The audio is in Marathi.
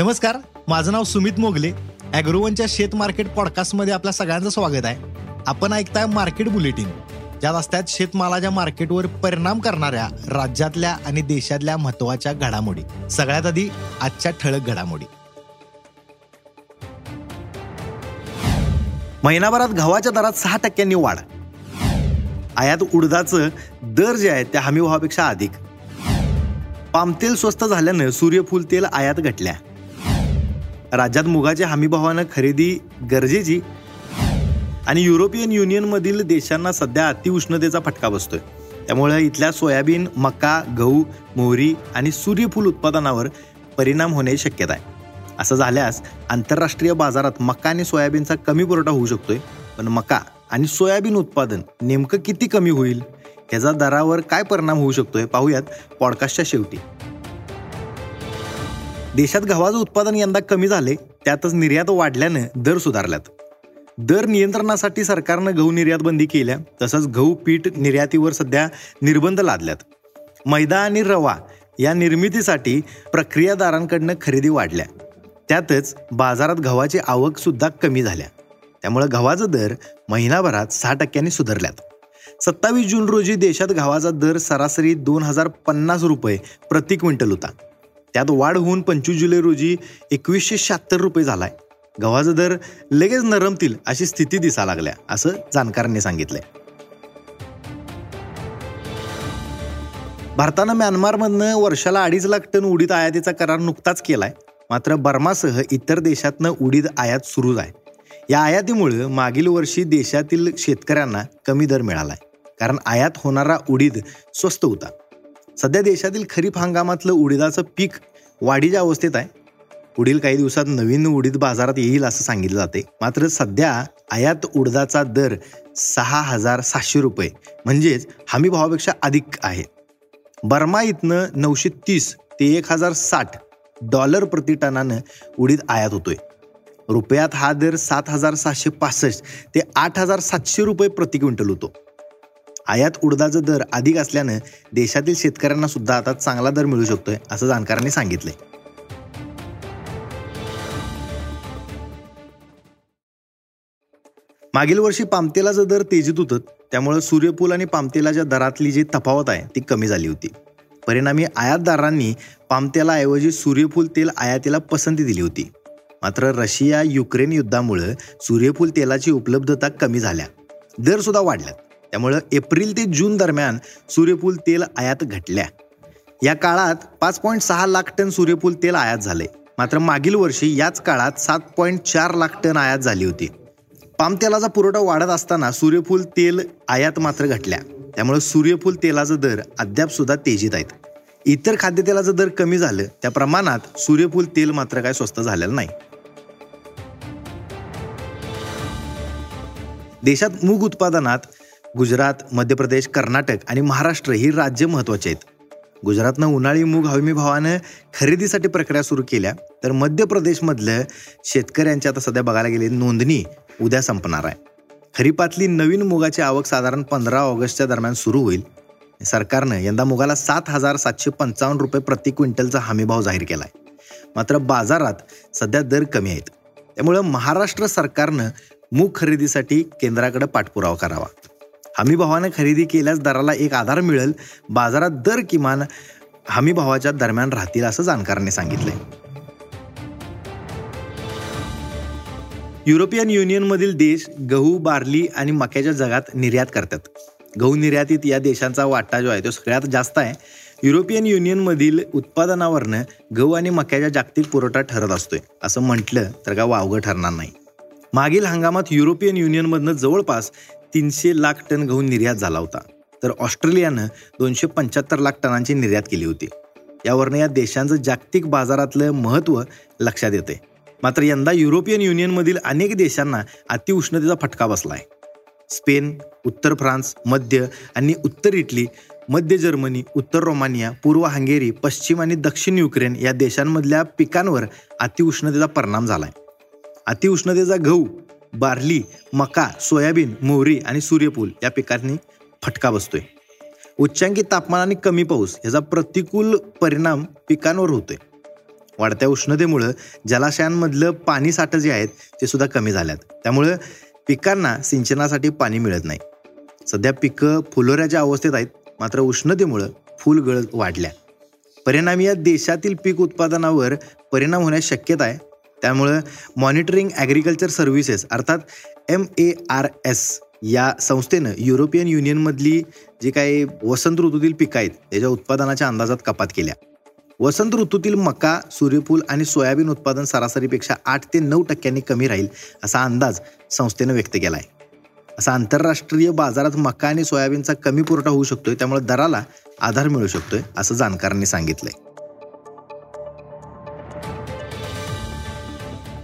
नमस्कार माझं नाव सुमित मोगले. अॅग्रोवनच्या शेत मार्केट पॉडकास्टमध्ये आपल्या सगळ्यांचं स्वागत आहे. आपण ऐकताय मार्केट बुलेटिन. ज्यात असतात शेतमालाच्या मार्केटवर परिणाम करणाऱ्या राज्यातल्या आणि देशातल्या महत्त्वाच्या घडामोडी. सगळ्यात आधी आजच्या ठळक घडामोडी. महिनाभरात गव्हाच्या दरात सहा टक्क्यांनी वाढ. आयात उडदाचं दर जे आहे त्या हमी भावापेक्षा अधिक. पामतेल स्वस्त झाल्यानं सूर्यफूल तेल आयात घटल्या. राज्यात मुगाच्या हमीभावानं खरेदी गरजेची आणि युरोपियन युनियनमधील देशांना सध्या अतिउष्णतेचा फटका बसतोय. त्यामुळे इथल्या सोयाबीन मका गहू मोहरी आणि सूर्यफूल उत्पादनावर परिणाम होण्याची शक्यता आहे. असं झाल्यास आंतरराष्ट्रीय बाजारात मका आणि सोयाबीनचा कमी पुरवठा होऊ शकतोय. पण मका आणि सोयाबीन उत्पादन नेमकं किती कमी होईल? ह्याचा दरावर काय परिणाम होऊ शकतोय? पाहूयात पॉडकास्टच्या शेवटी. देशात गव्हाचं उत्पादन यंदा कमी झाले त्यातच निर्यात वाढल्यानं दर सुधारल्यात. दर नियंत्रणासाठी सरकारनं गहू निर्यात बंदी केल्या तसंच गहू पीठ निर्यातीवर सध्या निर्बंध लादल्यात. मैदा आणि रवा या निर्मितीसाठी प्रक्रियादारांकडनं खरेदी वाढल्या. त्यातच बाजारात गव्हाची आवक सुद्धा कमी झाल्या. त्यामुळे गव्हाचं दर महिनाभरात सहा टक्क्यांनी सुधारल्यात. सत्तावीस जून रोजी देशात गव्हाचा दर सरासरी दोन हजार पन्नास रुपये प्रति क्विंटल होता. त्यात वाढ होऊन पंचवीस जुलै रोजी एकवीसशे शहात्तर रुपये झालाय. गव्हाचा दर लगेच नरमतील अशी स्थिती दिसा लागल्या असं जाणकारांनी सांगितलंय. भारतानं म्यानमारमधनं वर्षाला अडीच लाख टन उडीद आयातीचा करार नुकताच केलाय. मात्र बर्मासह इतर देशातनं उडीद आयात सुरूच आहे. या आयातीमुळे मागील वर्षी देशातील शेतकऱ्यांना कमी दर मिळालाय. कारण आयात होणारा उडीद स्वस्त होता. सध्या देशातील खरीप हंगामातलं उडीदाचं पीक वाढीच्या अवस्थेत आहे. पुढील काही दिवसात नवीन उडीद बाजारात येईल असं सांगितलं जाते. मात्र सध्या आयात उडदाचा दर सहा हजार सातशे रुपये. म्हणजेच हमी भावापेक्षा अधिक आहे. बर्मा इथनं नऊशे तीस ते एक हजार साठ डॉलर प्रति टनानं उडीद आयात होतोय. रुपयात हा दर सात हजार सहाशे पासष्ट ते आठ हजार सातशे रुपये प्रति क्विंटल होतो. आयात उडदाचा दर अधिक असल्यानं देशातील शेतकऱ्यांना सुद्धा आता चांगला दर मिळू शकतोय असं जाणकारांनी सांगितलंय. मागील वर्षी पामतेलाचं दर तेजीत होतं त्यामुळे सूर्यफूल आणि पामतेलाच्या दरातली जी तफावत आहे ती कमी झाली होती. परिणामी आयातदारांनी पामतेलाऐवजी सूर्यफूल तेल आयातीला पसंती दिली होती. मात्र रशिया युक्रेन युद्धामुळे सूर्यफूल तेलाची उपलब्धता कमी झाल्या. दर सुद्धा वाढल्यात. त्यामुळं एप्रिल ते जून दरम्यान सूर्यफूल तेल आयात घटल्या. या काळात पाच पॉईंट सहा लाख टन सूर्यफूल तेल आयात झाले. मात्र मागील वर्षी याच काळात सात पॉईंट चार लाख टन आयात झाली होती. पाम तेलाचा पुरवठा वाढत असताना सूर्यफूल तेल आयात मात्र घटल्या. त्यामुळे सूर्यफूल तेलाचा दर अद्याप सुद्धा तेजीत आहेत. इतर खाद्यतेलाचं दर कमी झालं. त्या प्रमाणात सूर्यफूल तेल मात्र काय स्वस्त झालेलं नाही. देशात मूग उत्पादनात गुजरात मध्य प्रदेश कर्नाटक आणि महाराष्ट्र ही राज्य महत्वाची आहेत. गुजरातनं उन्हाळी मूग हमी भावानं खरेदीसाठी प्रक्रिया सुरू केल्या तर मध्य प्रदेशमधलं शेतकऱ्यांची आता सध्या बघायला गेले नोंदणी उद्या संपणार आहे. खरीपातली नवीन मुगाची आवक साधारण पंधरा ऑगस्टच्या दरम्यान सुरू होईल. सरकारनं यंदा मुगाला सात हजार सातशे पंचावन्न रुपये प्रति क्विंटलचा हमीभाव जाहीर केलाय. मात्र बाजारात सध्या दर कमी आहेत. त्यामुळं महाराष्ट्र सरकारनं मूग खरेदीसाठी केंद्राकडे पाठपुरावा करावा. हमी भावानं खरेदी केल्यास दराला एक आधार मिळेल. बाजारात दर किमान हमी भावाच्या दरम्यान राहतील असं जाणकारांनी सांगितलंय. युरोपियन युनियनमधील देश गहू बार्ली आणि मक्याच्या जगात निर्यात करतात. गहू निर्यातीत या देशांचा वाटा जो आहे तो सगळ्यात जास्त आहे. युरोपियन युनियनमधील उत्पादनावरनं गहू आणि मक्याच्या जागतिक पुरवठा ठरत असतोय. असं म्हटलं तर का वावगं ठरणार नाही. मागील हंगामात युरोपियन युनियनमधनं जवळपास तीनशे लाख टन गहू निर्यात झाला होता. तर ऑस्ट्रेलियानं दोनशे पंच्याहत्तर लाख टनांची निर्यात केली होती. यावरनं या देशांचं जागतिक बाजारातलं महत्त्व लक्षात येते मात्र यंदा युरोपियन युनियनमधील अनेक देशांना अतिउष्णतेचा फटका बसला आहे स्पेन उत्तर फ्रान्स मध्य आणि उत्तर इटली मध्य जर्मनी उत्तर रोमानिया पूर्व हंगेरी पश्चिम आणि दक्षिण युक्रेन या देशांमधल्या पिकांवर अतिउष्णतेचा परिणाम झालाय. अतिउष्णतेचा गहू बार्ली मका सोयाबीन मोहरी आणि सूर्यफूल या पिकांनी फटका बसतोय. उच्चांकी तापमान आणि कमी पाऊस याचा प्रतिकूल परिणाम पिकांवर होतोय. वाढत्या उष्णतेमुळं जलाशयांमधलं पाणी साठं जे आहेत ते सुद्धा कमी झाल्यात. त्यामुळं पिकांना सिंचनासाठी पाणी मिळत नाही. सध्या पिकं फुलोऱ्याच्या अवस्थेत आहेत मात्र उष्णतेमुळं फुलगळ वाढल्या. परिणामी या देशातील पीक उत्पादनावर परिणाम होण्यास शक्यता आहे त्यामुळं मॉनिटरिंग ॲग्रिकल्चर सर्व्हिसेस अर्थात एम ए आर एस या संस्थेनं युरोपियन युनियनमधली जी काही वसंत ऋतूतील पिकं आहेत त्याच्या उत्पादनाच्या अंदाजात कपात केल्या. वसंत ऋतूतील मका सूर्यफूल आणि सोयाबीन उत्पादन सरासरीपेक्षा आठ ते नऊ टक्क्यांनी कमी राहील असा अंदाज संस्थेनं व्यक्त केला आहे असा आंतरराष्ट्रीय बाजारात मका आणि सोयाबीनचा कमी पुरवठा होऊ शकतोय त्यामुळे दराला आधार मिळू शकतोय असं जाणकारांनी सांगितलंय.